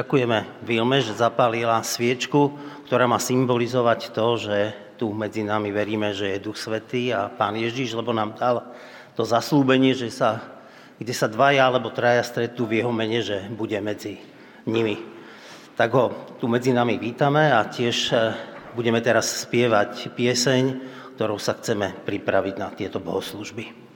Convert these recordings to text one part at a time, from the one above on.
Ďakujeme Vilme, že zapálila sviečku, ktorá má symbolizovať to, že tu medzi nami veríme, že je Duch Svetý a Pán Ježiš, lebo nám dal to zaslúbenie, že sa, kde sa dvaja alebo traja stretnú v jeho mene, že bude medzi nimi. Tak ho tu medzi nami vítame a tiež eh, budeme teraz spievať pieseň, ktorou sa chceme pripraviť na tieto bohoslužby.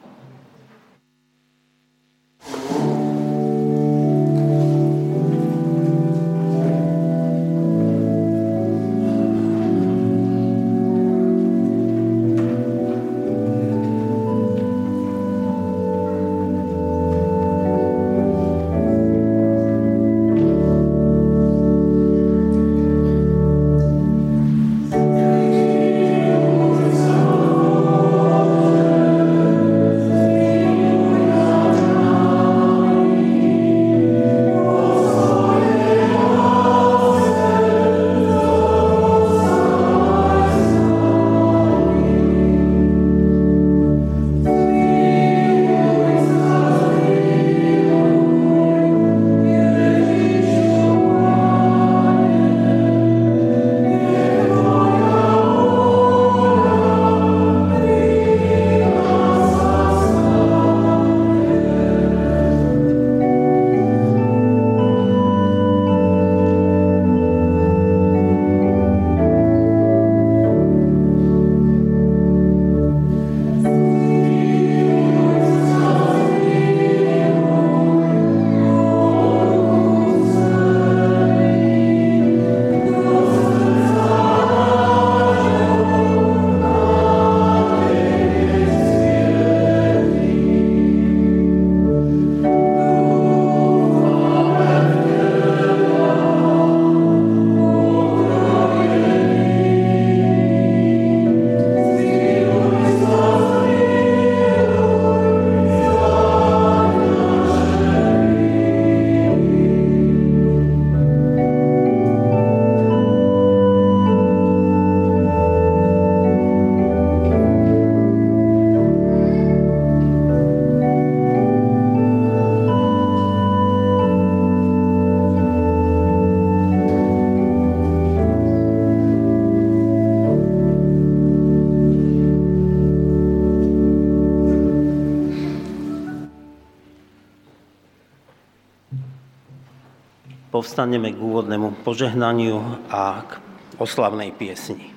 Povstaneme k úvodnému požehnaniu a k oslavnej piesni.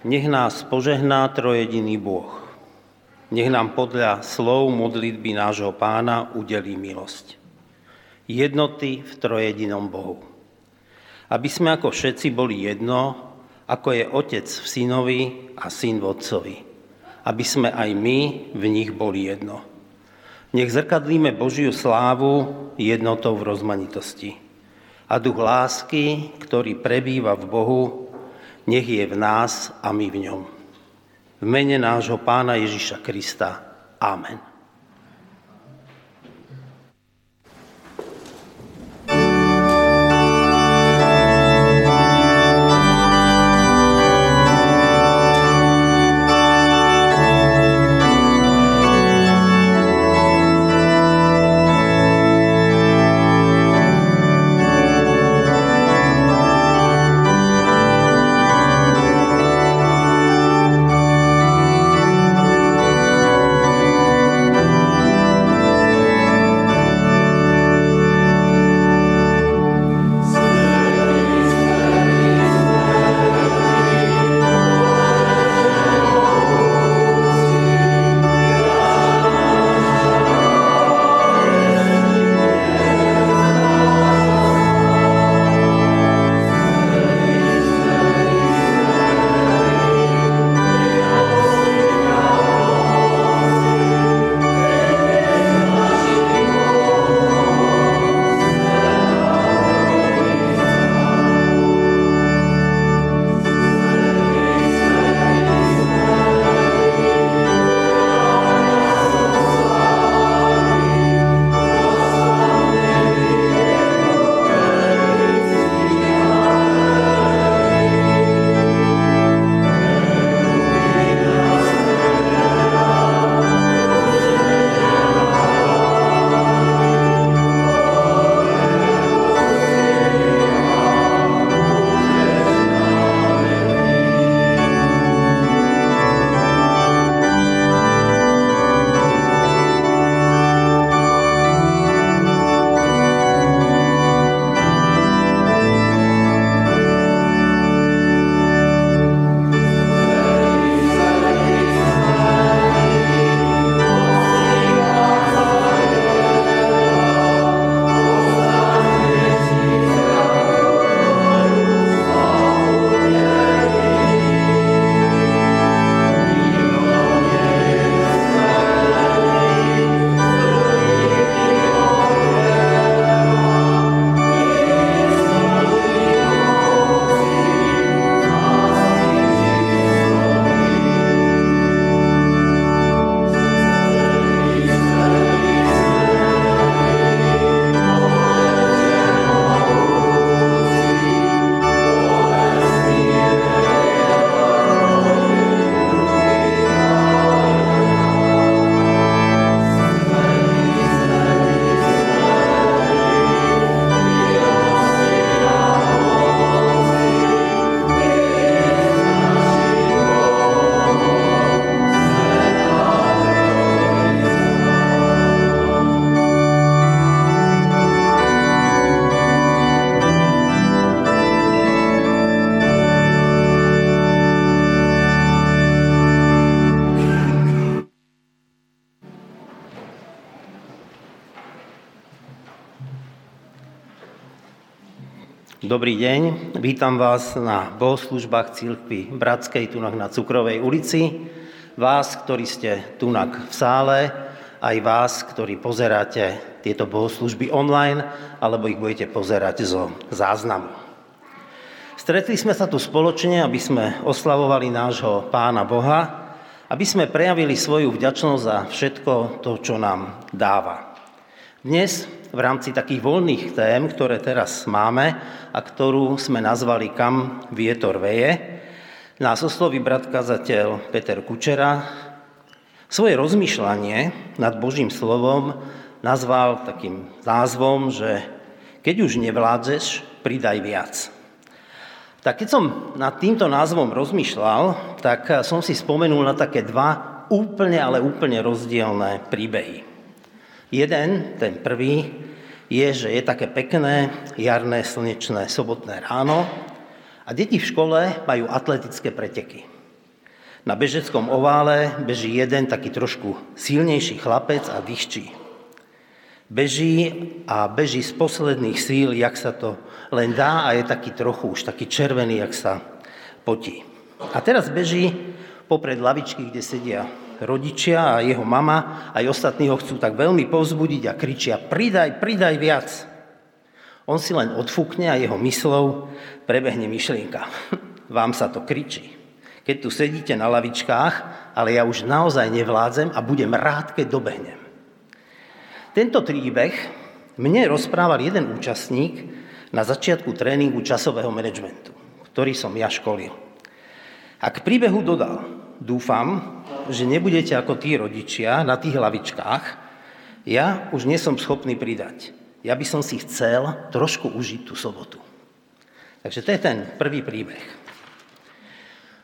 Nech nás požehná trojediný Boh. Nech nám podľa slov modlitby nášho pána udelí milosť. Jednoty v trojedinom Bohu. Aby sme ako všetci boli jedno, ako je Otec v synovi a syn v Otcovi. Aby sme aj my v nich boli jedno. Nech zrkadlíme Božiu slávu jednotou v rozmanitosti. A duch lásky, ktorý prebýva v Bohu, nech je v nás a my v ňom. V mene nášho Pána Ježíša Krista. Amen. Dobrý deň, vítam vás na bohoslužbách Církvy Bratskej tunak na Cukrovej ulici. Vás, ktorí ste tunak v sále, aj vás, ktorí pozeráte tieto bohoslužby online, alebo ich budete pozerať zo záznamu. Stretli sme sa tu spoločne, aby sme oslavovali nášho Pána Boha, aby sme prejavili svoju vďačnosť za všetko to, čo nám dáva. Dnes v rámci takých voľných tém, ktoré teraz máme a ktorú sme nazvali Kam vietor veje, nás osloví brat kazateľ Peter Kučera. Svoje rozmýšľanie nad Božím slovom nazval takým názvom, že keď už nevládzeš, pridaj viac. Tak keď som nad týmto názvom rozmýšľal, tak som si spomenul na také dva úplne, ale úplne rozdielne príbehy. Jeden, ten prvý, je, že je také pekné, jarné, slnečné, sobotné ráno a deti v škole majú atletické preteky. Na bežeckom ovále beží jeden taký trošku silnejší chlapec a vyščí. Beží a beží z posledných síl, jak sa to len dá a je taký trochu už taký červený, jak sa potí. A teraz beží popred lavičky, kde sedia rodičia a jeho mama, aj ostatní ho chcú tak veľmi povzbudiť a kričia pridaj, pridaj viac. On si len odfúkne a jeho myslou prebehne myšlienka. Vám sa to kričí. Keď tu sedíte na lavičkách, ale ja už naozaj nevládzem a budem rád, keď dobehnem. Tento príbeh mne rozprával jeden účastník na začiatku tréningu časového managementu, ktorý som ja školil. A k príbehu dodal, dúfam, že nebudete ako tí rodičia na tých hlavičkách, ja už nie som schopný pridať. Ja by som si chcel trošku užiť tú sobotu. Takže to je ten prvý príbeh.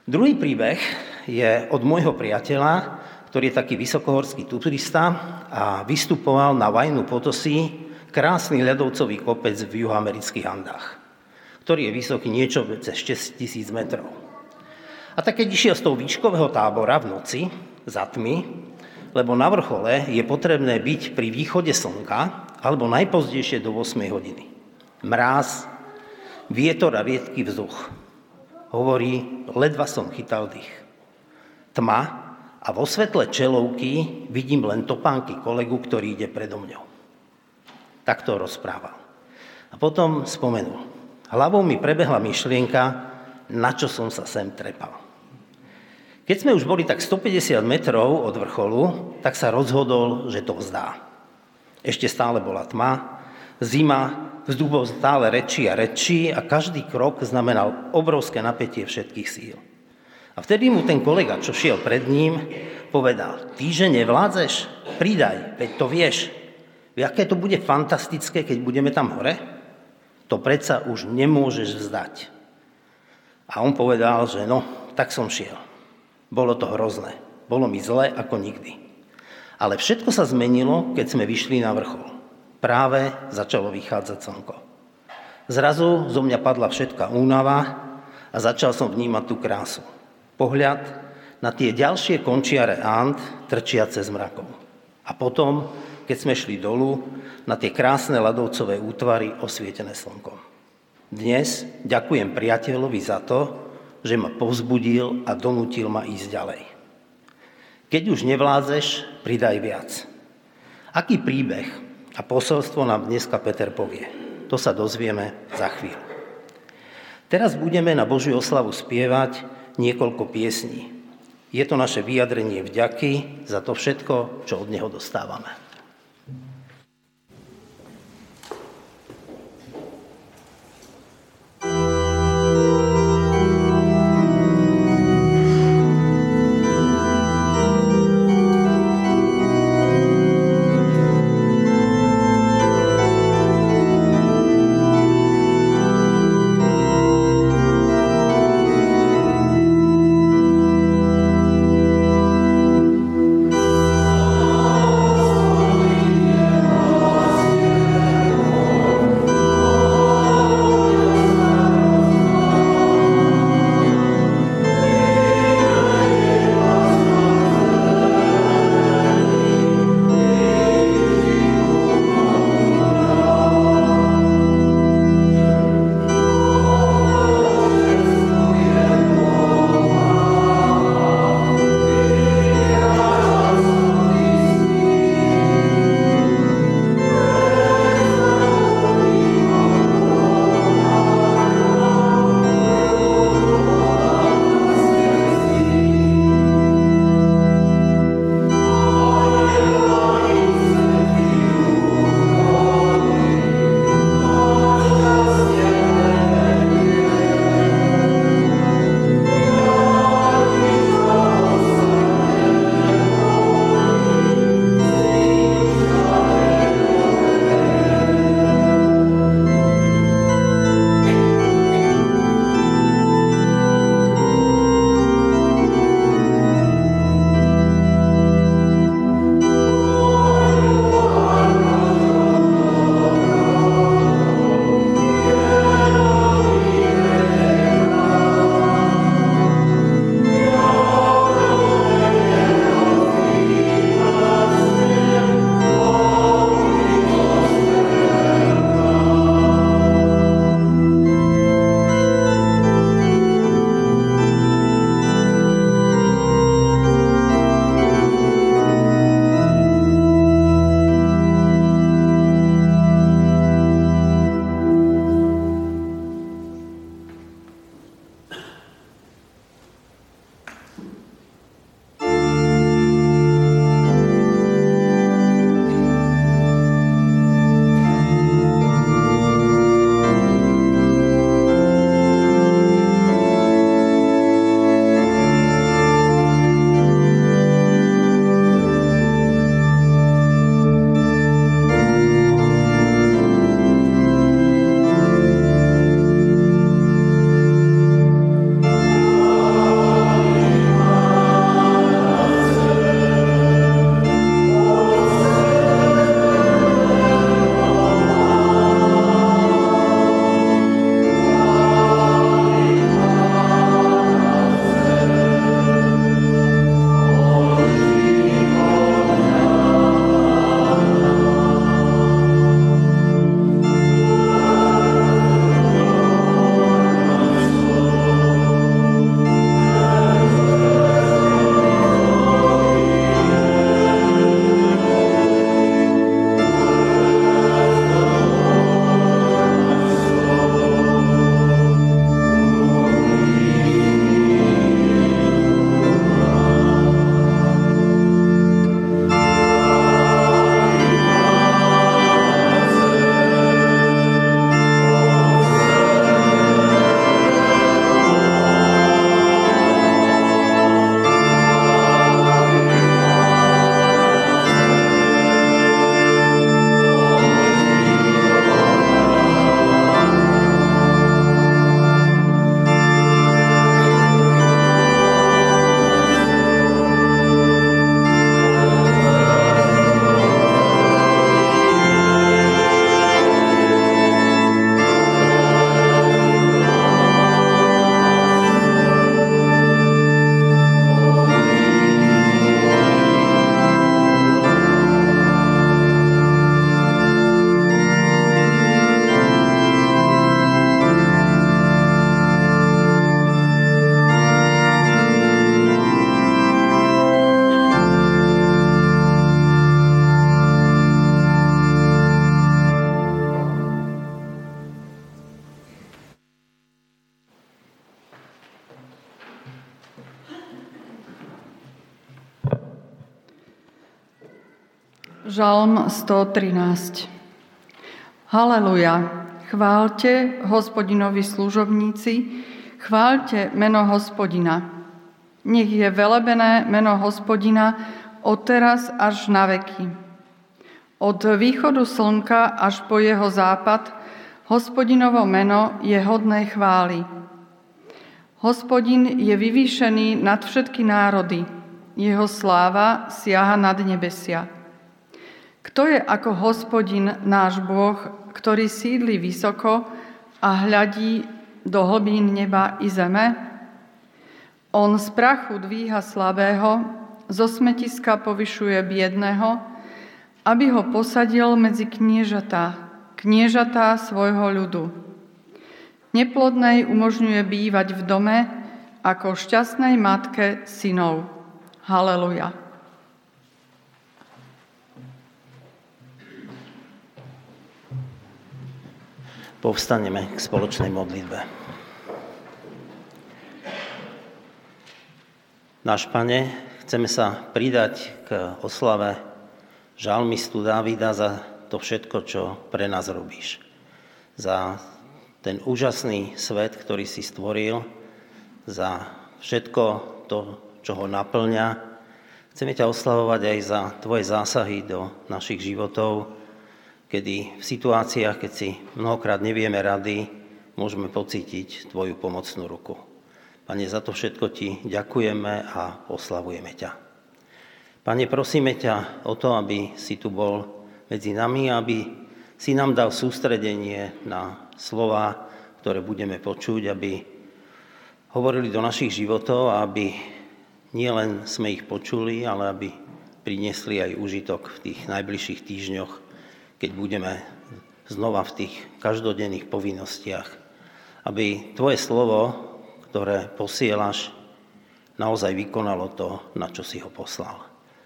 Druhý príbeh je od môjho priateľa, ktorý je taký vysokohorský turista a vystupoval na Vajnu Potosí, krásny ľadovcový kopec v juhoamerických Andách, ktorý je vysoký niečo cez 6 tisíc metrov. A tak keď išiel z toho výškového tábora v noci, za tmy, lebo na vrchole je potrebné byť pri východe slnka alebo najpozdejšie do 8 hodiny. Mráz, vietor a riedký vzduch. Hovorí, ledva som chytal dých. Tma a vo svetle čelovky vidím len topánky kolegu, ktorý ide predo mňou. Tak to rozprával. A potom spomenul. Hlavou mi prebehla myšlienka, na čo som sa sem trepal. Keď sme už boli tak 150 metrov od vrcholu, tak sa rozhodol, že to vzdá. Ešte stále bola tma, zima, vzduch bol stále rečí a rečí a každý krok znamenal obrovské napätie všetkých síl. A vtedy mu ten kolega, čo šiel pred ním, povedal, ty, že nevládzeš, pridaj, veď to vieš. Aké to bude fantastické, keď budeme tam hore? To predsa už nemôžeš vzdať. A on povedal, že no, tak som šiel. Bolo to hrozné. Bolo mi zle ako nikdy. Ale všetko sa zmenilo, keď sme vyšli na vrchol. Práve začalo vychádzať slnko. Zrazu zo mňa padla všetká únava a začal som vnímať tú krásu. Pohľad na tie ďalšie končiare Ant trčiace z mrakov. A potom, keď sme šli dolu, na tie krásne ľadovcové útvary osvietené slnkom. Dnes ďakujem priateľovi za to, že ma povzbudil a donútil ma ísť ďalej. Keď už nevládzeš, pridaj viac. Aký príbeh a posolstvo nám dneska Peter povie? To sa dozvieme za chvíľu. Teraz budeme na Božiu oslavu spievať niekoľko piesní. Je to naše vyjadrenie vďaky za to všetko, čo od Neho dostávame. 113 Haleluja, chválte hospodinovi služobníci, chválte meno hospodina. Nech je velebené meno hospodina od teraz až na veky. Od východu slnka až po jeho západ hospodinovo meno je hodné chvály. Hospodin je vyvýšený nad všetky národy. Jeho sláva siaha nad nebesia. Kto je ako hospodin náš Boh, ktorý sídli vysoko a hľadí do hlbín neba i zeme? On z prachu dvíha slabého, zo smetiska povyšuje biedného, aby ho posadil medzi kniežatá, kniežatá svojho ľudu. Neplodnej umožňuje bývať v dome ako šťastnej matke synov. Haleluja. Povstaneme k spoločnej modlitbe. Náš Pane, chceme sa pridať k oslave žalmistu Dávida za to všetko, čo pre nás robíš. Za ten úžasný svet, ktorý si stvoril, za všetko to, čo ho naplňa. Chceme ťa oslavovať aj za tvoje zásahy do našich životov, kedy v situáciách, keď si mnohokrát nevieme rady, môžeme pocítiť Tvoju pomocnú ruku. Pane, za to všetko Ti ďakujeme a oslavujeme ťa. Pane, prosíme ťa o to, aby si tu bol medzi nami, aby si nám dal sústredenie na slova, ktoré budeme počuť, aby hovorili do našich životov a aby nielen sme ich počuli, ale aby priniesli aj užitok v tých najbližších týždňoch keď budeme znova v tých každodenných povinnostiach. Aby Tvoje slovo, ktoré posielaš, naozaj vykonalo to, na čo si ho poslal.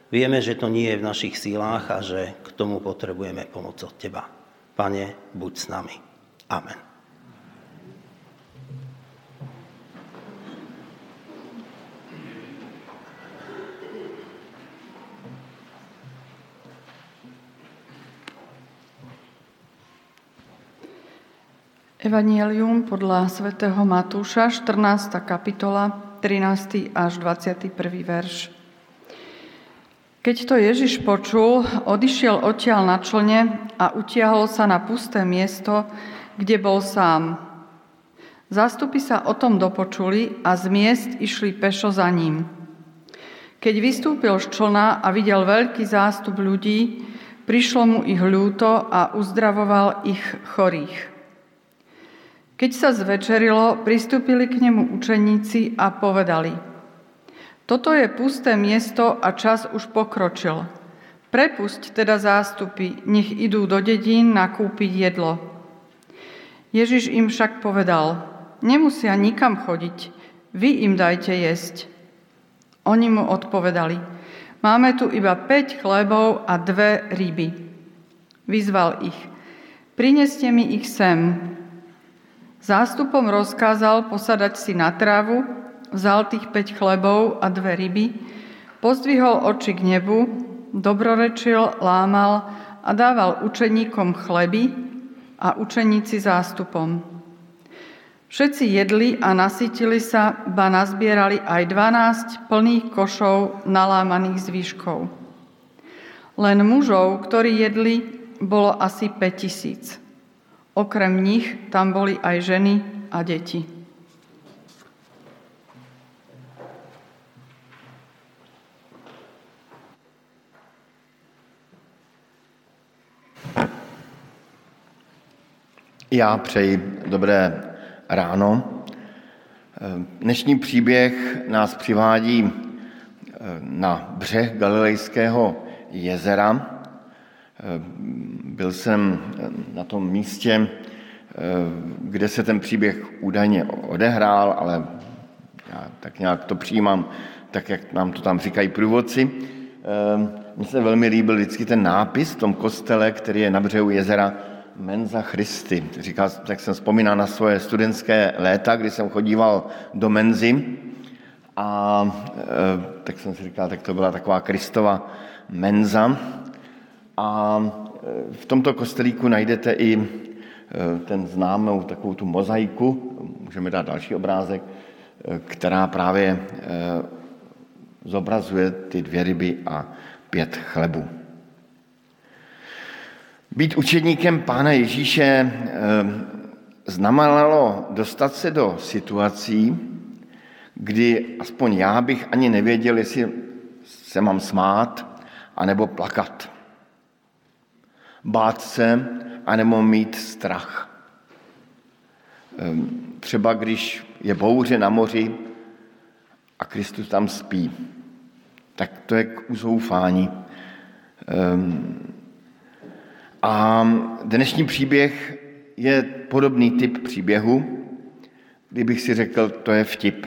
Vieme, že to nie je v našich sílách a že k tomu potrebujeme pomoc od Teba. Pane, buď s nami. Amen. Evangelium podľa svätého Matúša, 14. kapitola, 13. až 21. verš. Keď to Ježiš počul, odišiel odtiaľ na člne a utiahol sa na pusté miesto, kde bol sám. Zástupy sa o tom dopočuli a z miest išli pešo za ním. Keď vystúpil z člna a videl veľký zástup ľudí, prišlo mu ich ľúto a uzdravoval ich chorých. Keď sa zvečerilo, pristúpili k nemu učeníci a povedali, toto je pusté miesto a čas už pokročil. Prepusť teda zástupy, nech idú do dedín nakúpiť jedlo. Ježiš im však povedal, nemusia nikam chodiť, vy im dajte jesť. Oni mu odpovedali, máme tu iba 5 chlebov a dve ryby. Vyzval ich, prineste mi ich sem, Zástupom rozkázal posadať si na trávu, vzal tých 5 chlebov a dve ryby, pozdvihol oči k nebu, dobrorečil, lámal a dával učeníkom chleby a učeníci zástupom. Všetci jedli a nasytili sa, ba nazbierali aj 12 plných košov nalámaných zvyškov. Len mužov, ktorí jedli, bolo asi 5000. Okrem nich tam boli aj ženy a deti. Já přeji dobré ráno. Dnešní příběh nás přivádí na břeh Galilejského jezera, byl jsem na tom místě, kde se ten příběh údajně odehrál, ale já tak nějak to přijímám, tak jak nám to tam říkají průvodci. Mně se velmi líbil vždycky ten nápis v tom kostele, který je na břehu jezera Menza Christi. Říkal, tak jsem vzpomínal na svoje studentské léta, kdy jsem chodíval do Menzy a tak jsem si říkal, tak to byla taková Kristova menza A v tomto kostelíku najdete i ten známou takovou tu mozaiku, můžeme dát další obrázek, která právě zobrazuje ty dvě ryby a pět chlebů. Být učedníkem Pána Ježíše znamenalo dostat se do situací, kdy aspoň já bych ani nevěděl, jestli se mám smát anebo plakat. Bát se anebo mít strach. Ehm, třeba když je bouře na moři a Kristus tam spí, tak to je k uzoufání. Ehm, a dnešní příběh je podobný typ příběhu, kdybych si řekl, to je vtip.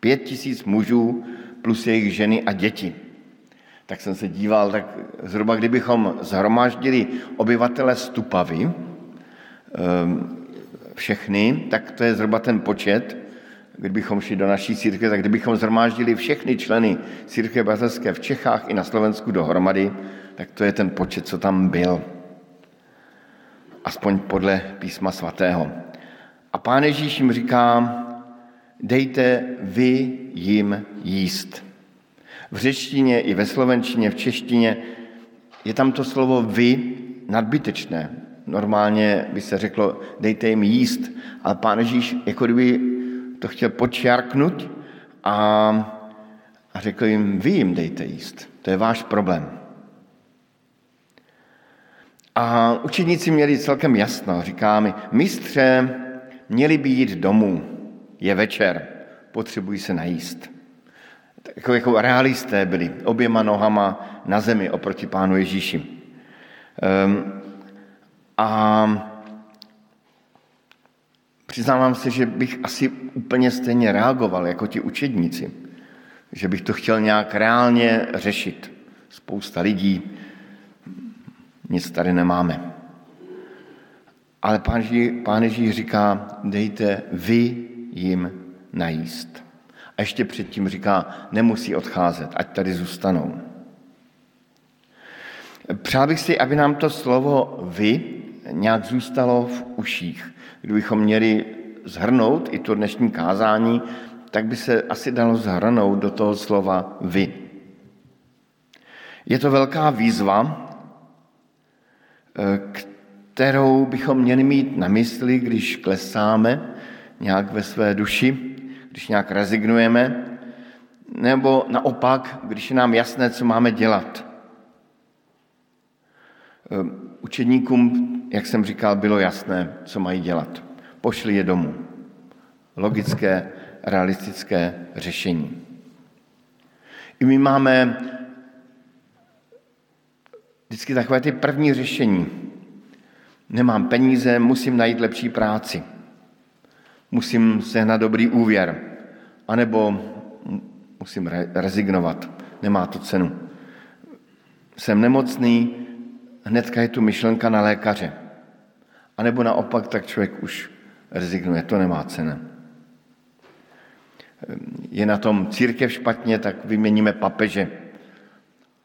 Pět tisíc mužů plus jejich ženy a děti. Tak jsem se díval, tak zhruba kdybychom zhromáždili obyvatele Stupavy, ehm, všechny, tak to je zhruba ten počet, kdybychom šli do naší církve, tak kdybychom zhromáždili všechny členy církve bratrské v Čechách i na Slovensku dohromady, tak to je ten počet, co tam byl. Aspoň podle písma svatého. A pán Ježíš jim říká, dejte vy jim jíst. V řečtině i ve slovenštině, v češtině je tam to slovo vy nadbytečné. Normálně by se řeklo, dejte jim jíst, ale pán Ježíš jako kdyby to chtěl počárknout a, a řekl jim, vy jim dejte jíst. To je váš problém. A učeníci měli celkem jasno. Říká mi, mistře, měli by jít domů. Je večer, potřebují se najíst. Jako, jako realisté byli, oběma nohama na zemi oproti pánu Ježíši. Um, a přiznávám se, že bych asi úplně stejně reagoval jako ti učedníci. Že bych to chtěl nějak reálně řešit. Spousta lidí nic tady nemáme. Ale pán, pán Ježíš říká, dejte vy jim najíst. A ještě předtím říká, nemusí odcházet, ať tady zůstanou. Přál bych si, aby nám to slovo vy nějak zůstalo v uších. Kdybychom měli zhrnout i to dnešní kázání, tak by se asi dalo zhrnout do toho slova vy. Je to velká výzva, kterou bychom měli mít na mysli, když klesáme nějak ve své duši, když nějak rezignujeme, nebo naopak, když je nám jasné, co máme dělat. Ehm, učedníkům, jak jsem říkal, bylo jasné, co mají dělat. Pošli je domů. Logické, realistické řešení. I my máme vždycky takové ty první řešení. Nemám peníze, musím najít lepší práci. Musím sehnat dobrý úvěr. A nebo musím re- rezignovat. Nemá to cenu. Jsem nemocný, hnedka je tu myšlenka na lékaře. A nebo naopak, tak člověk už rezignuje. To nemá cenu. Je na tom církev špatně, tak vyměníme papeže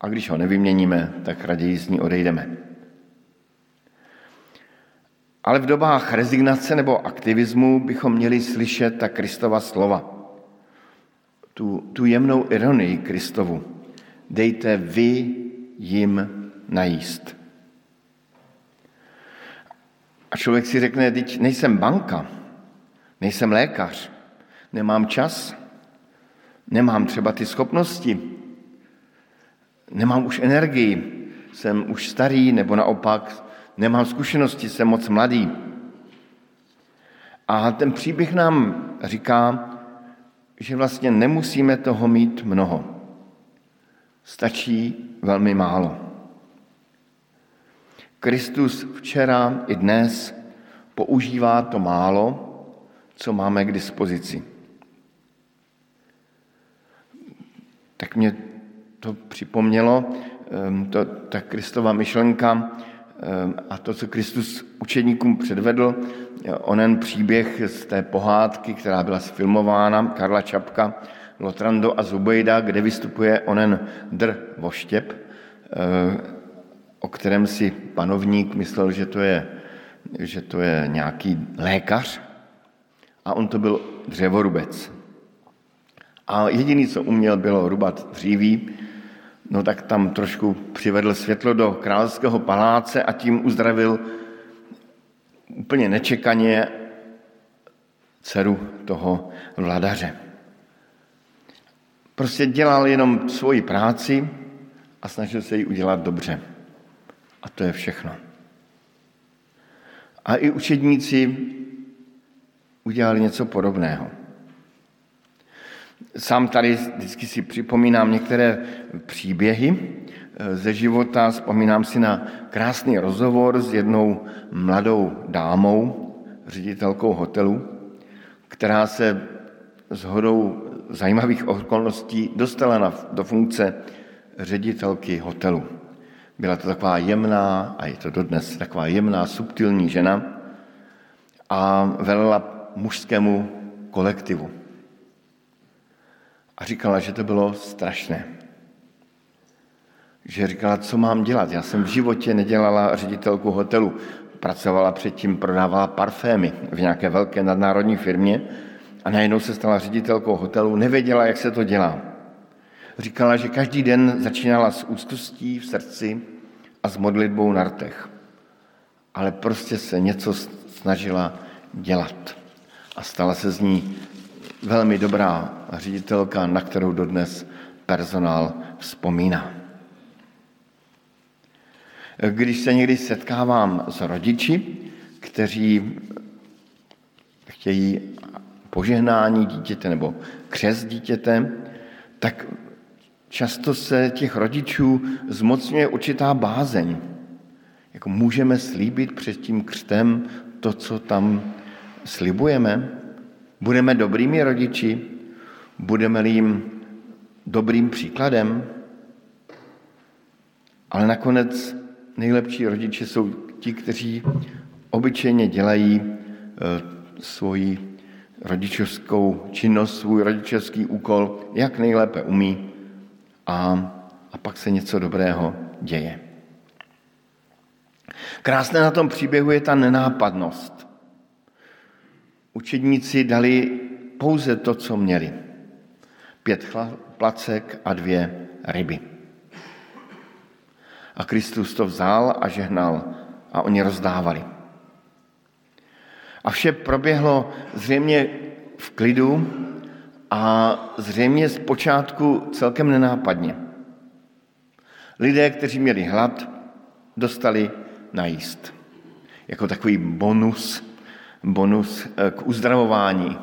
a když ho nevyměníme, tak raději z ní odejdeme. Ale v dobách rezignace nebo aktivismu bychom měli slyšet ta Kristova slova. Tu, tu jemnou ironii Kristovu. Dejte vy jim najíst. A člověk si řekne, teď nejsem banka, nejsem lékař, nemám čas, nemám třeba ty schopnosti, nemám už energii, jsem už starý, nebo naopak nemám zkušenosti, jsem moc mladý. A ten příběh nám říká, že vlastně nemusíme toho mít mnoho. Stačí velmi málo. Kristus včera i dnes používá to málo, co máme k dispozici. Tak mě to připomnělo, ehm, to, ta Kristova myšlenka a to, co Kristus učeníkům předvedl, onen příběh z té pohádky, která byla sfilmována, Karla Čapka, Lotrando a Zubejda, kde vystupuje onen dr voštěp, ehm, o kterém si panovník myslel, že to je, že to je nějaký lékař a on to byl dřevorubec. A jediný, co uměl, bylo rubat dříví, no tak tam trošku přivedl světlo do královského paláce a tím uzdravil úplně nečekaně dceru toho vladaře. Prostě dělal jenom svoji práci a snažil se ji udělat dobře. A to je všechno. A i učedníci udělali něco podobného. Sám tady vždycky si připomínám některé příběhy eh, ze života, vzpomínám si na krásný rozhovor s jednou mladou dámou, ředitelkou hotelu, která se s hodou zajímavých okolností dostala na, do funkce ředitelky hotelu. Byla to taková jemná, a je to dodnes taková jemná, subtilní žena a velela mužskému kolektivu. A říkala, že to bylo strašné. Že říkala, co mám dělat. Já jsem v životě nedělala ředitelku hotelu. Pracovala předtím, prodávala parfémy v nějaké velké nadnárodní firmě a najednou se stala ředitelkou hotelu, nevěděla, jak se to dělá. Říkala, že každý den začínala s úzkostí v srdci a s modlitbou na rtech. Ale prostě se něco snažila dělat. A stala se z ní velmi dobrá ředitelka, na kterou dodnes personál vzpomíná. Když se někdy setkávám s rodiči, kteří chtějí požehnání dítěte nebo křes dítěte, tak často se těch rodičů zmocňuje určitá bázeň. Jako můžeme slíbit před tím křtem to, co tam slibujeme? Budeme dobrými rodiči? Budeme jim dobrým příkladem? Ale nakonec nejlepší rodiče jsou ti, kteří obyčejně dělají e, svoji rodičovskou činnost, svůj rodičovský úkol, jak nejlépe umí a, a pak se něco dobrého děje. Krásné na tom příběhu je ta nenápadnost. Učedníci dali pouze to, co měli. Pět placek a dvě ryby. A Kristus to vzal a žehnal a oni rozdávali. A vše proběhlo zřejmě v klidu a zřejmě z počátku celkem nenápadně. Lidé, kteří měli hlad, dostali najíst. Jako takový bonus, bonus eh, k uzdravování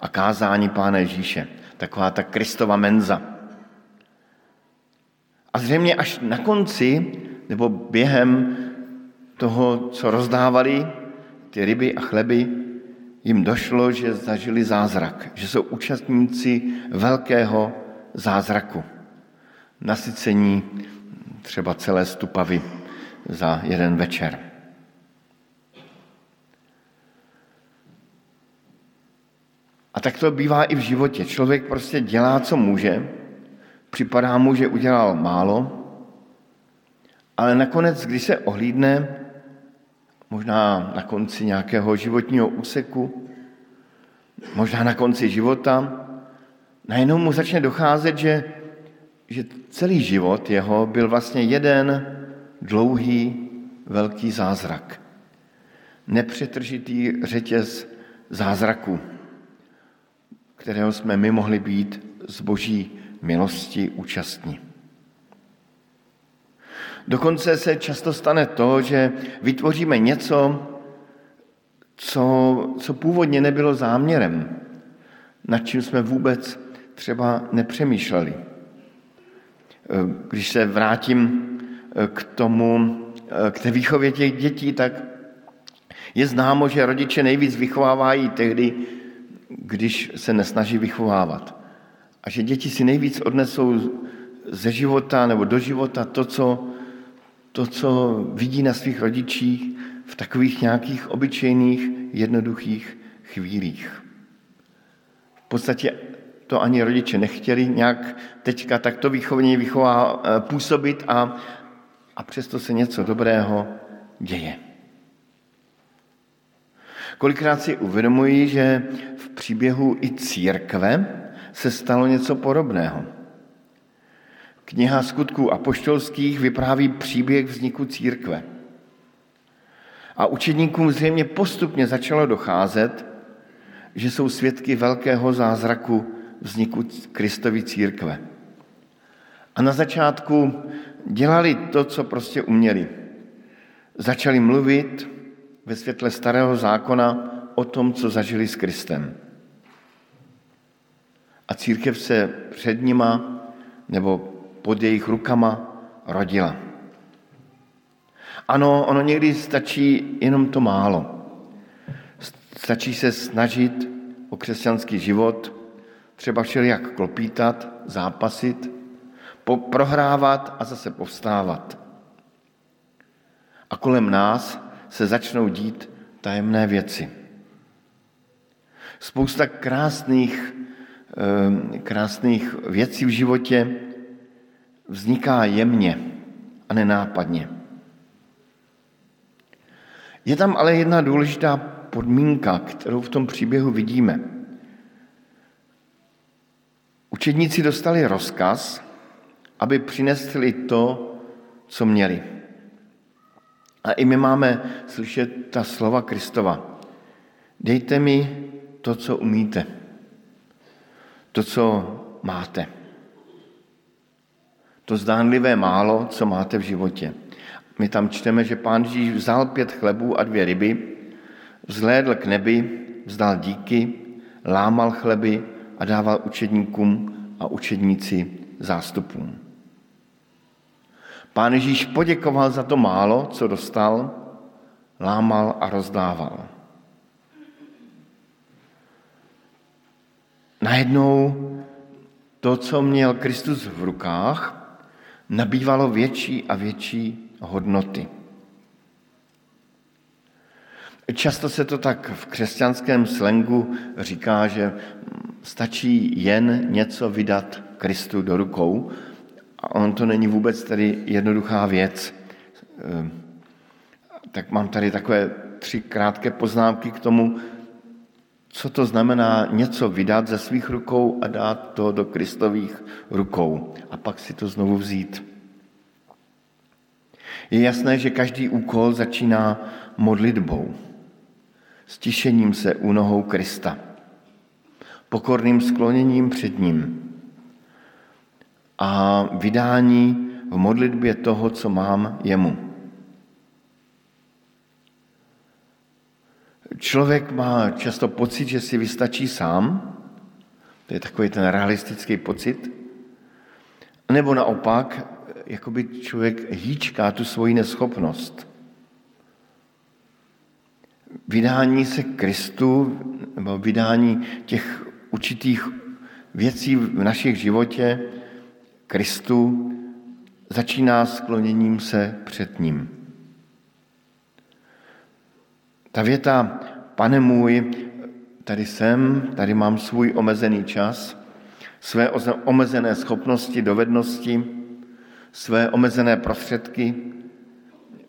a kázání Pána Ježíše. Taková ta Kristova menza. A zřejmě až na konci, nebo během toho, co rozdávali, ty ryby a chleby, jim došlo, že zažili zázrak, že jsou účastníci velkého zázraku. Nasycení třeba celé stupavy za jeden večer. Tak to bývá i v životě. Člověk prostě dělá, co může, připadá mu, že udělal málo, ale nakonec, když se ohlídne, možná na konci nějakého životního úseku, možná na konci života, najednou mu začne docházet, že, že celý život jeho byl vlastně jeden dlouhý velký zázrak. Nepřetržitý řetěz zázraku, kterého jsme my mohli být z boží milosti účastní. Dokonce se často stane to, že vytvoříme něco, co, co původně nebylo záměrem, nad čím jsme vůbec třeba nepřemýšleli. Když se vrátím k tomu, k té výchově těch dětí, tak je známo, že rodiče nejvíc vychovávají tehdy, když se nesnaží vychovávat. A že děti si nejvíc odnesou ze života nebo do života to, co to, co vidí na svých rodičích v takových nějakých obyčejných, jednoduchých chvílích. V podstatě to ani rodiče nechtěli nějak teďka takto výchovně vychová, eh, působit a a přesto se něco dobrého děje. Kolikrát si uvědomuji, že v příběhu i církve se stalo něco podobného. Kniha skutků apoštolských vypráví příběh vzniku církve. A učedníkům zřejmě postupně začalo docházet, že jsou svědky velkého zázraku vzniku Kristovy církve. A na začátku dělali to, co prostě uměli. Začali mluvit ve světle starého zákona o tom, co zažili s Kristem. A církev se před nima nebo pod jejich rukama rodila. Ano, ono někdy stačí jenom to málo. Stačí se snažit o křesťanský život, třeba všelijak klopítat, zápasit, prohrávat a zase povstávat. A kolem nás se začnou dít tajemné věci. Spousta krásných, ehm, krásných věcí v životě vzniká jemně a nenápadně. Je tam ale jedna důležitá podmínka, kterou v tom příběhu vidíme. Učedníci dostali rozkaz, aby přinesli to, co měli. A i my máme slyšet ta slova Kristova. Dejte mi to, co umíte, to, co máte. To zdánlivé málo, co máte v životě. My tam čteme, že pán Ježíš vzal pět chlebů a dvě ryby, vzhlédl k nebi, vzdal díky, lámal chleby a dával učedníkům a učedníci zástupům. Pán Ježíš poděkoval za to málo, co dostal, lámal a rozdával. Najednou to, co měl Kristus v rukách, nabývalo větší a větší hodnoty. Často se to tak v křesťanském slengu říká, že stačí jen něco vydat Kristu do rukou a on to není vůbec tedy jednoduchá věc. Ehm, tak mám tady takové tři krátké poznámky k tomu, co to znamená něco vydat ze svých rukou a dát to do Kristových rukou a pak si to znovu vzít. Je jasné, že každý úkol začíná modlitbou, stišením se u nohou Krista, pokorným skloněním před ním a vydání v modlitbě toho, co mám jemu. Člověk má často pocit, že si vystačí sám, to je takový ten realistický pocit, nebo naopak, jakoby člověk hýčká tu svoji neschopnost. Vydání se Kristu, nebo vydání těch určitých věcí v našich životě Kristu začíná skloněním se před ním. Ta věta, pane můj, tady jsem, tady mám svůj omezený čas, své omezené schopnosti, dovednosti, své omezené prostředky,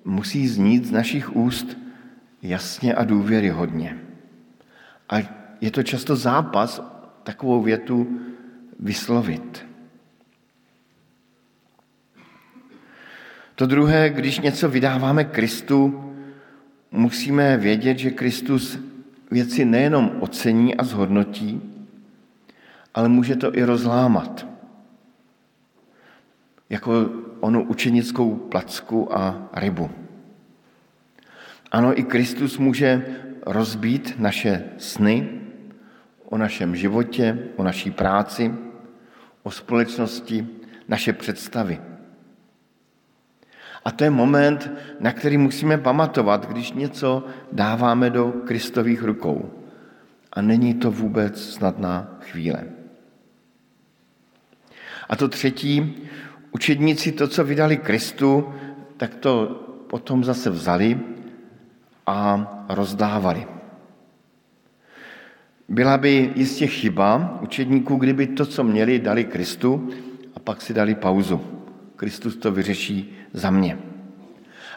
musí znít z našich úst jasně a důvěryhodně. A je to často zápas takovou větu vyslovit. To druhé, když něco vydáváme Kristu, musíme vědět, že Kristus věci nejenom ocení a zhodnotí, ale může to i rozlámat. Jako onu učenickou placku a rybu. Ano, i Kristus může rozbít naše sny o našem životě, o naší práci, o společnosti, naše představy. A to je moment, na který musíme pamatovat, když něco dáváme do Kristových rukou. A není to vůbec snadná chvíle. A to třetí, učedníci to, co vydali Kristu, tak to potom zase vzali a rozdávali. Byla by jistě chyba učedníků, kdyby to, co měli, dali Kristu a pak si dali pauzu. Kristus to vyřeší za mě.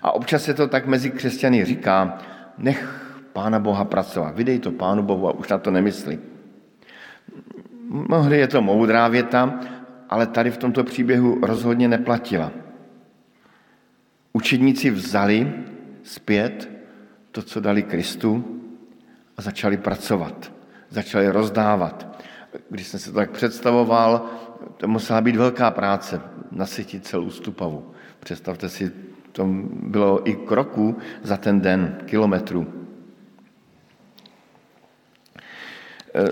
A občas se to tak mezi křesťany říká, nech Pána Boha pracovat, vydej to Pánu Bohu a už na to nemyslí. Mnohdy je to moudrá věta, ale tady v tomto příběhu rozhodně neplatila. Učedníci vzali zpět to, co dali Kristu a začali pracovat, začali rozdávat. Když jsem se to tak představoval, to musela být velká práce, nasytit celou stupavu. Představte si, to bylo i kroku za ten den, kilometrů. E,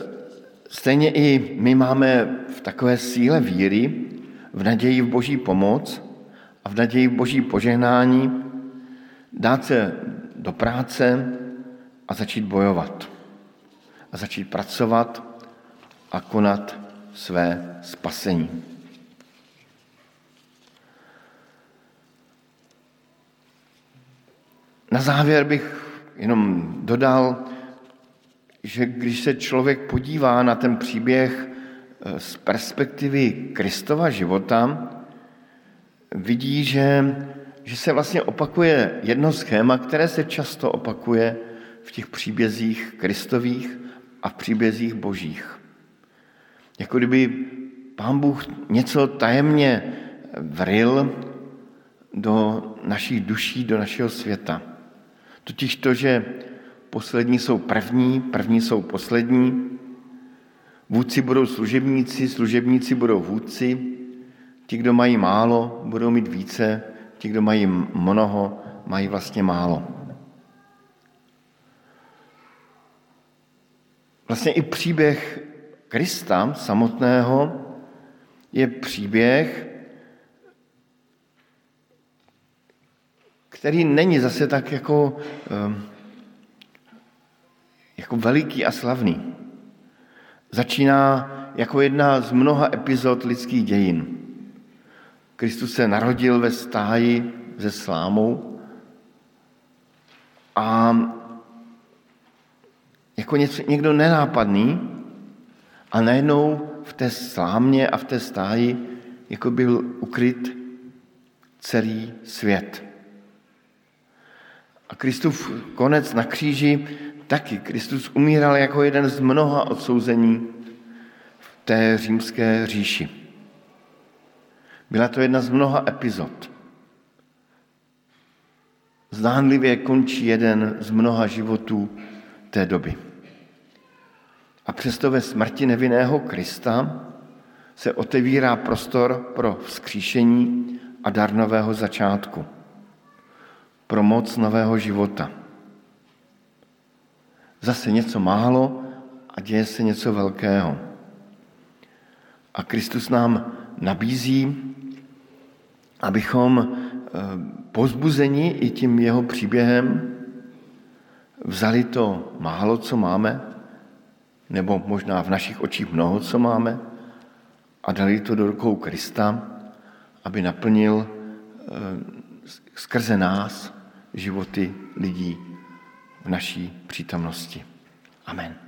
stejně i my máme v takové síle víry, v naději v boží pomoc a v naději v boží požehnání dát se do práce a začít bojovat. A začít pracovat a konat své spasení. Na závěr bych jenom dodal, že když se člověk podívá na ten příběh eh, z perspektivy Kristova života, vidí, že, že se vlastně opakuje jedno schéma, které se často opakuje v těch příbězích Kristových a v příbězích božích. Jako kdyby pán Bůh něco tajemně vril do našich duší, do našeho světa. Totiž to, že poslední jsou první, první jsou poslední, vůdci budou služebníci, služebníci budou vůdci, ti, kdo mají málo, budou mít více, ti, kdo mají mnoho, mají vlastně málo. Vlastně i příběh Krista samotného je příběh, který není zase tak jako, ehm, jako veliký a slavný. Začíná jako jedna z mnoha epizod lidských dějin. Kristus se narodil ve stáji se slámou a jako něco, někdo nenápadný a najednou v té slámě a v té stáji jako byl ukryt celý svět. A Kristův konec na kříži taky. Kristus umíral jako jeden z mnoha odsouzení v té římské říši. Byla to jedna z mnoha epizod. Zdánlivě končí jeden z mnoha životů té doby. A přesto ve smrti nevinného Krista se otevírá prostor pro vzkříšení a dar nového začátku pro moc nového života. Zase něco málo a děje se něco velkého. A Kristus nám nabízí, abychom eh, pozbuzeni i tím jeho příběhem vzali to málo, co máme, nebo možná v našich očích mnoho, co máme, a dali to do rukou Krista, aby naplnil eh, skrze nás životy lidí v naší přítomnosti. Amen.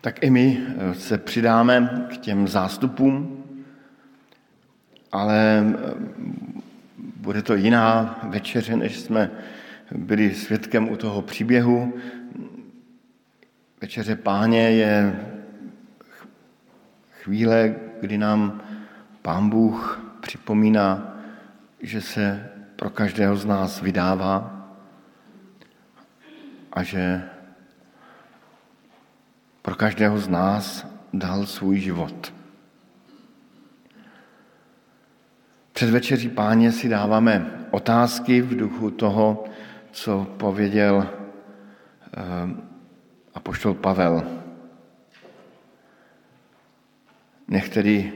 Tak i my se přidáme k těm zástupům, ale bude to jiná večeře, než jsme byli svědkem u toho příběhu. Večeře páně je chvíle, kdy nám pán Bůh připomíná, že se pro každého z nás vydává a že pro každého z nás dal svůj život. Před večeří páně si dáváme otázky v duchu toho, co pověděl eh, apoštol Pavel. Nech tedy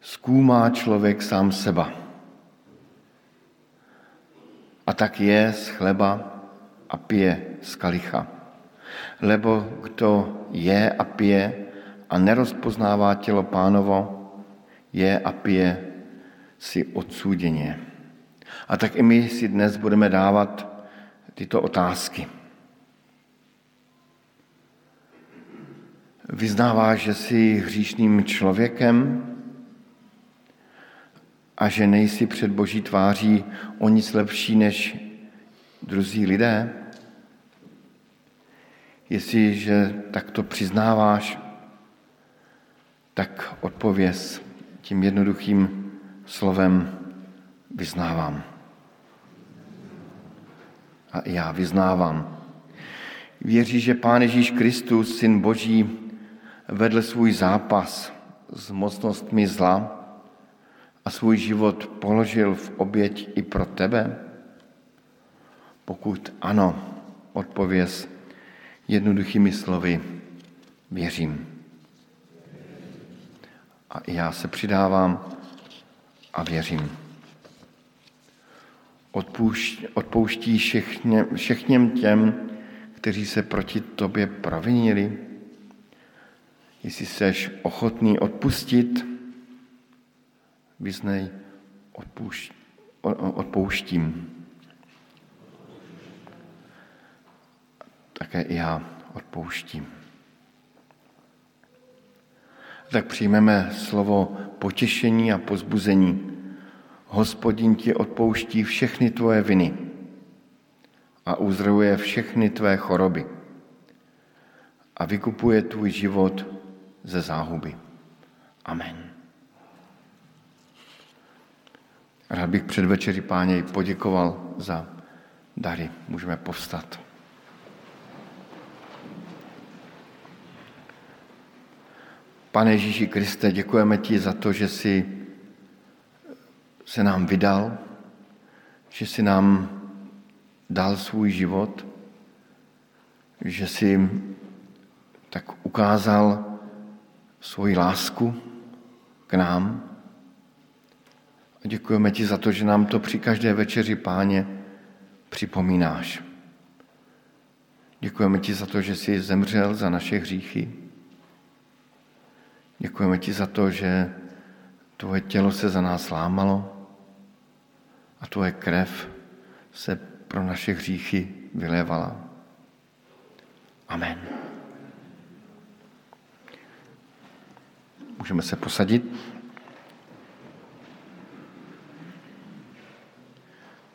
zkoumá člověk sám seba. A tak je z chleba a pije z kalicha. Lebo kdo je a pije a nerozpoznává tělo pánovo, je a pije si odsúděně. A tak i my si dnes budeme dávat tyto otázky. Vyznáváš, že jsi hříšným člověkem a že nejsi před boží tváří o nic lepší než druzí lidé? Jestliže takto přiznáváš, tak odpověz tím jednoduchým slovem vyznávám. A já vyznávám. Věří, že Pán Ježíš Kristus, Syn Boží, vedl svůj zápas s mocnostmi zla a svůj život položil v oběť i pro tebe? Pokud ano, odpověz jednoduchými slovy věřím. A já se přidávám a věřím. Odpouští, všechně, těm, kteří se proti tobě provinili. Jestli jsi ochotný odpustit, vyznej, odpoušť, odpouštím. Také i já odpouštím. Tak přijmeme slovo potěšení a pozbuzení. Hospodin ti odpouští všechny tvoje viny a uzdravuje všechny tvé choroby a vykupuje tvůj život ze záhuby. Amen. Rád bych před večeří páně poděkoval za dary. Můžeme povstat. Pane Ježíši Kriste, děkujeme ti za to, že jsi se nám vydal, že jsi nám dal svůj život, že jsi tak ukázal svoji lásku k nám, a děkujeme ti za to, že nám to při každé večeři, páně, připomínáš. Děkujeme ti za to, že jsi zemřel za naše hříchy. Děkujeme ti za to, že tvoje tělo se za nás lámalo a tvoje krev se pro naše hříchy vylévala. Amen. Můžeme se posadit.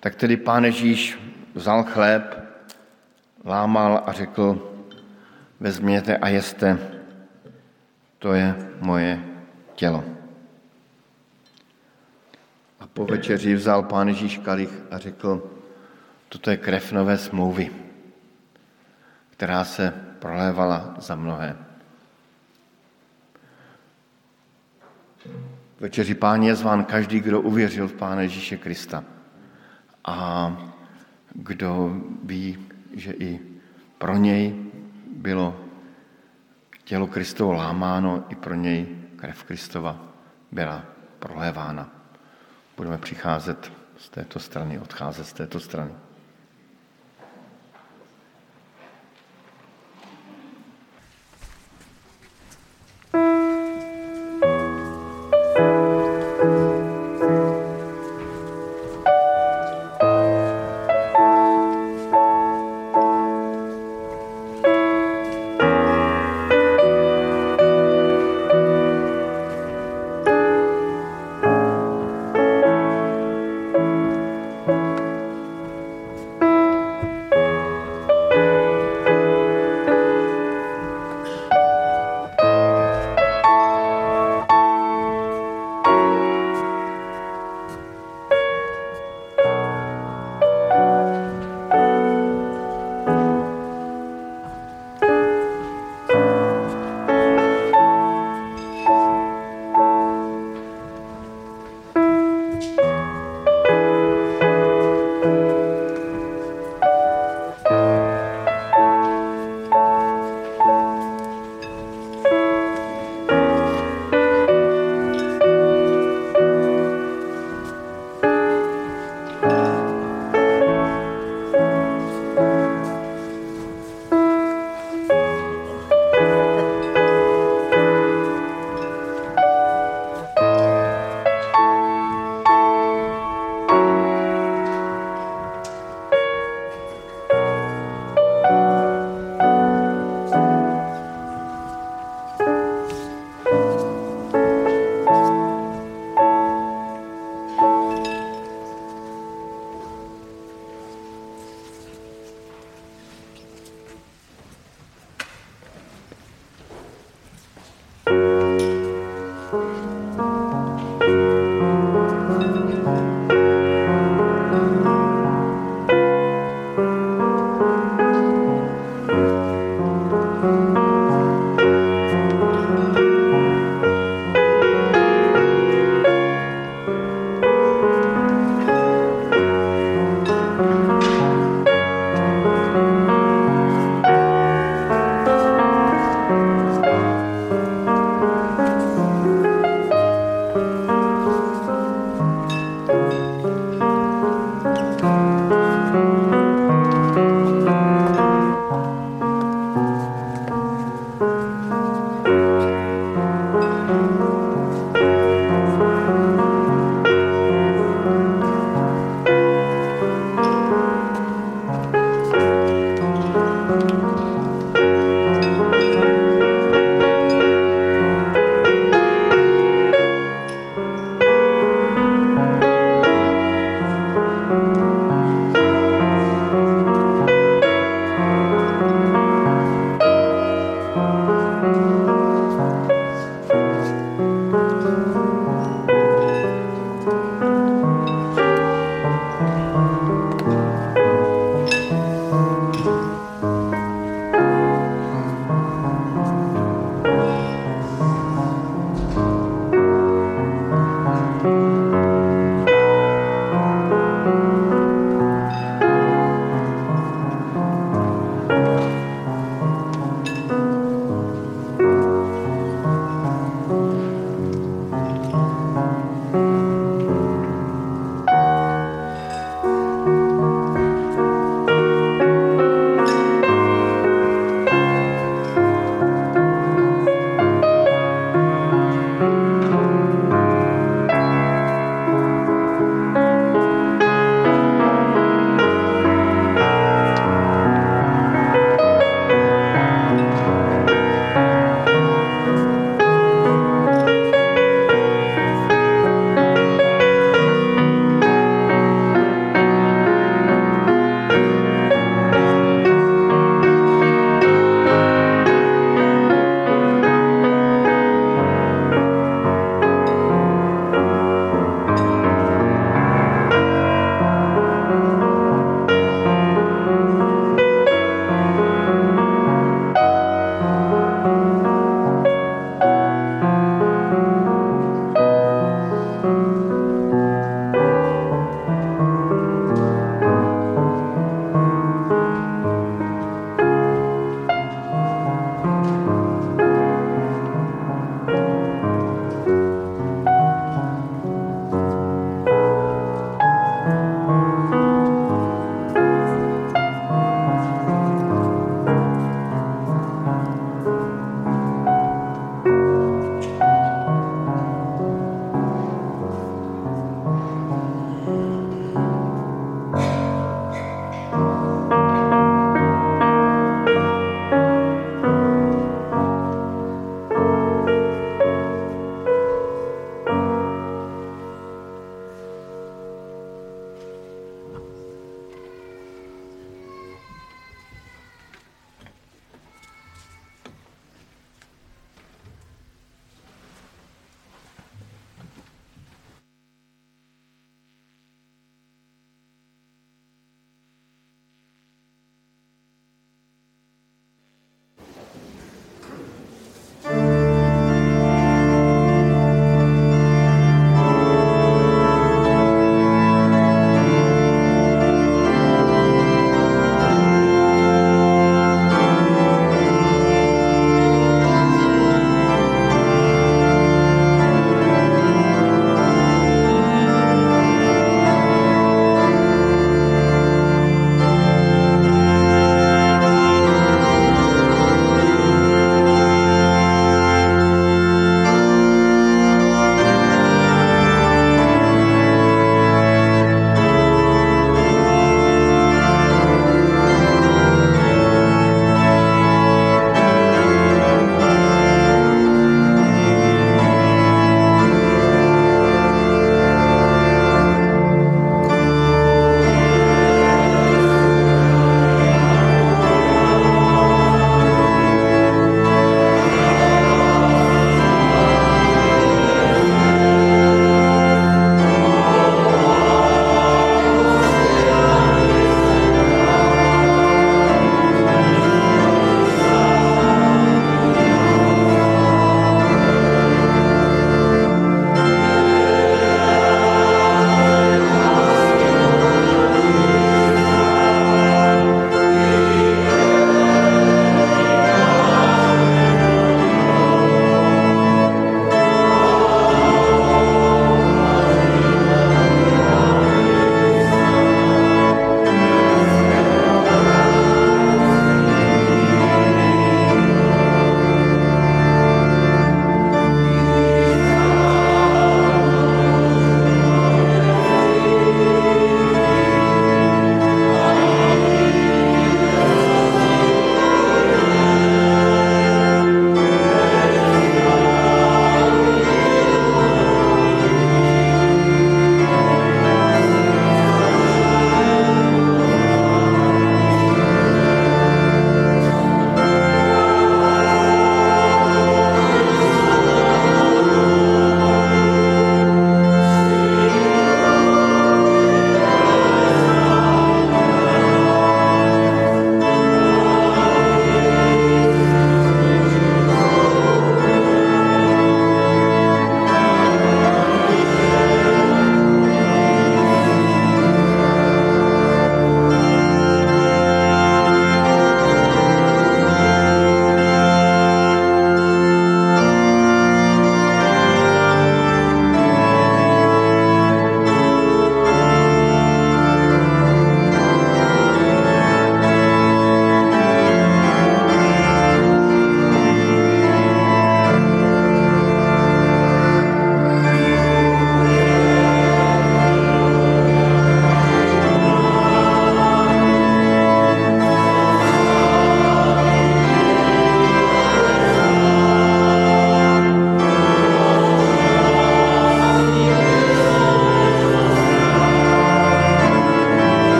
Tak tedy pán Ježíš vzal chléb, lámal a řekl, vezměte a jeste, to je moje tělo. A po večeři vzal pán Ježíš kalich a řekl, toto je krev nové smlouvy, která se prolévala za mnohé. Večeři pán je zván každý, kdo uvěřil v Pána Ježíše Krista a kdo ví, že i pro něj bylo tělo Kristovo lámáno, i pro něj krev Kristova byla prolévána. Budeme přicházet z této strany, odcházet z této strany.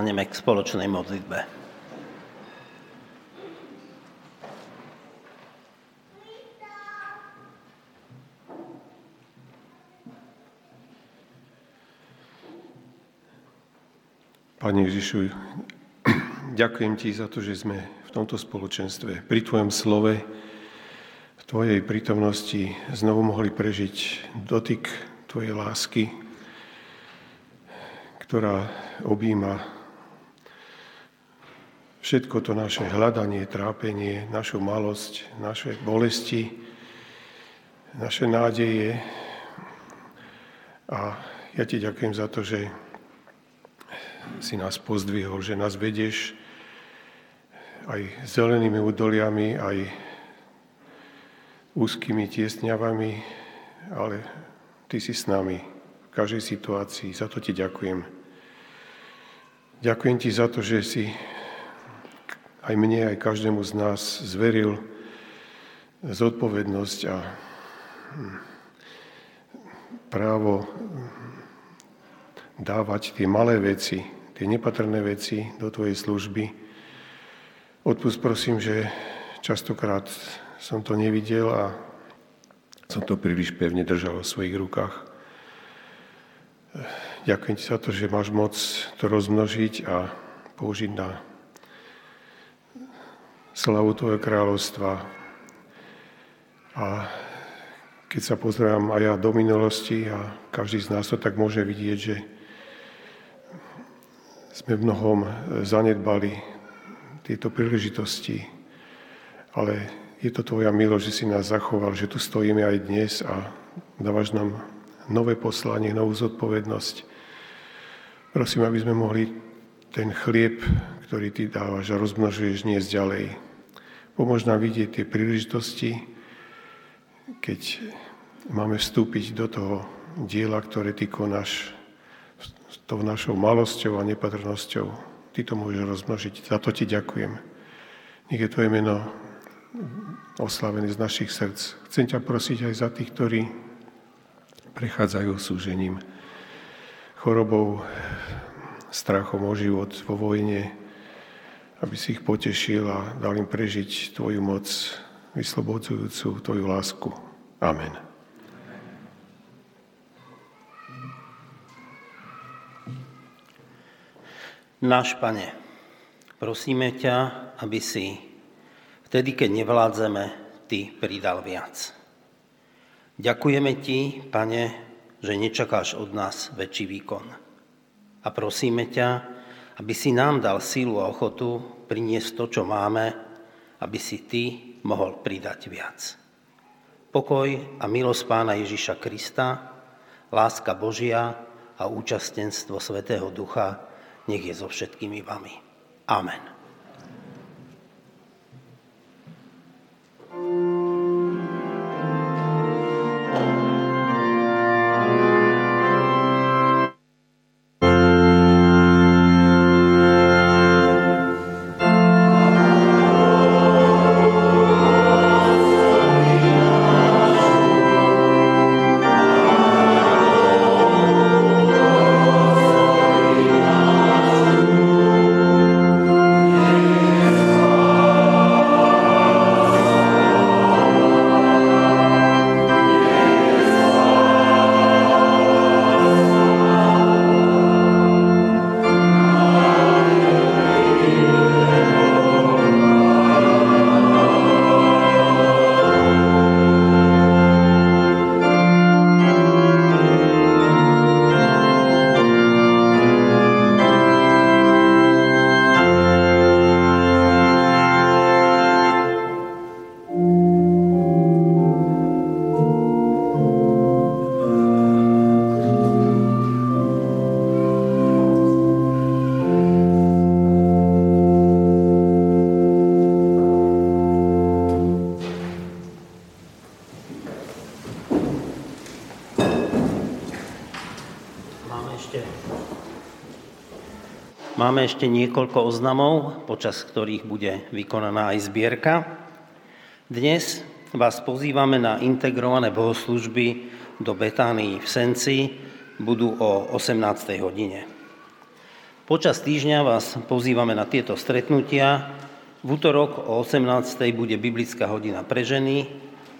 Povstaneme k spoločnej modlitbe. Pane Ježišu, ďakujem Ti za to, že sme v tomto spoločenstve, pri Tvojom slove, v Tvojej prítomnosti znovu mohli prežiť dotyk Tvojej lásky, ktorá objíma všetko to naše hľadanie, trápenie, našu malosť, naše bolesti, naše nádeje. A ja Ti ďakujem za to, že si nás pozdvihol, že nás vedieš aj zelenými údoliami, aj úzkými tiesňavami, ale Ty si s nami v každej situácii. Za to Ti ďakujem. Ďakujem Ti za to, že si aj mne, aj každému z nás zveril zodpovednosť a hm, právo dávať tie malé veci, tie nepatrné veci do Tvojej služby. Odpust prosím, že častokrát som to nevidel a som to príliš pevne držal v svojich rukách. Ďakujem ti za to, že máš moc to rozmnožiť a použiť na slavu Tvojho kráľovstva. A keď sa pozerám aj ja do minulosti a každý z nás to tak môže vidieť, že sme v mnohom zanedbali tieto príležitosti, ale je to Tvoja milosť, že si nás zachoval, že tu stojíme aj dnes a dávaš nám nové poslanie, novú zodpovednosť. Prosím, aby sme mohli ten chlieb, ktorý Ty dávaš a rozmnožuješ, niesť ďalej. Pomôž nám vidieť tie príležitosti, keď máme vstúpiť do toho diela, ktoré Ty konáš s tou našou malosťou a nepatrnosťou. Ty to môžeš rozmnožiť. Za to ti ďakujem. Nech je Tvoje meno oslavené z našich srdc. Chcem ťa prosiť aj za tých, ktorí prechádzajú súžením, chorobou, strachom o život vo vojne, aby si ich potešil a dal im prežiť Tvoju moc, vyslobodzujúcu Tvoju lásku. Amen. Náš Pane, prosíme ťa, aby si vtedy, keď nevládzeme, Ty pridal viac. Ďakujeme Ti, Pane, že nečakáš od nás väčší výkon. A prosíme ťa, aby si nám dal sílu a ochotu priniesť to, čo máme, aby si Ty mohol pridať viac. Pokoj a milosť Pána Ježiša Krista, láska Božia a účastenstvo Svetého Ducha nech je so všetkými vami. Amen. Máme ešte niekoľko oznamov, počas ktorých bude vykonaná aj zbierka. Dnes vás pozývame na integrované bohoslužby do Betánii v Senci, budú o 18. hodine. Počas týždňa vás pozývame na tieto stretnutia. V útorok o 18. bude biblická hodina pre ženy,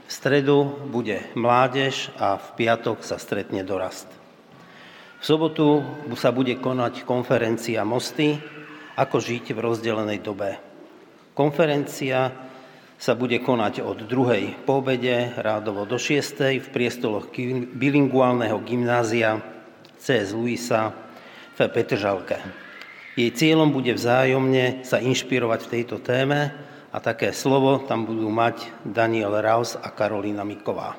v stredu bude mládež a v piatok sa stretne dorast. V sobotu sa bude konať konferencia Mosty, ako žiť v rozdelenej dobe. Konferencia sa bude konať od druhej po obede, rádovo do 6. v priestoloch bilinguálneho gymnázia C.S. Luisa v Petržalke. Jej cieľom bude vzájomne sa inšpirovať v tejto téme a také slovo tam budú mať Daniel Raus a Karolina Miková.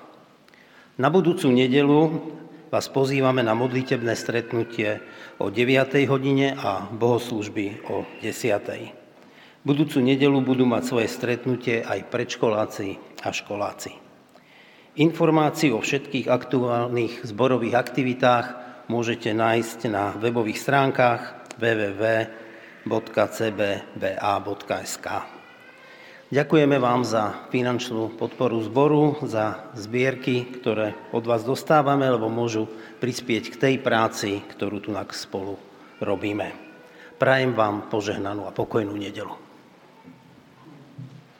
Na budúcu nedelu vás pozývame na modlitebné stretnutie o 9. hodine a bohoslužby o 10. Budúcu nedelu budú mať svoje stretnutie aj predškoláci a školáci. Informácií o všetkých aktuálnych zborových aktivitách môžete nájsť na webových stránkach www.cbba.sk. Ďakujeme vám za finančnú podporu zboru, za zbierky, ktoré od vás dostávame, lebo môžu prispieť k tej práci, ktorú tu spolu robíme. Prajem vám požehnanú a pokojnú nedelu.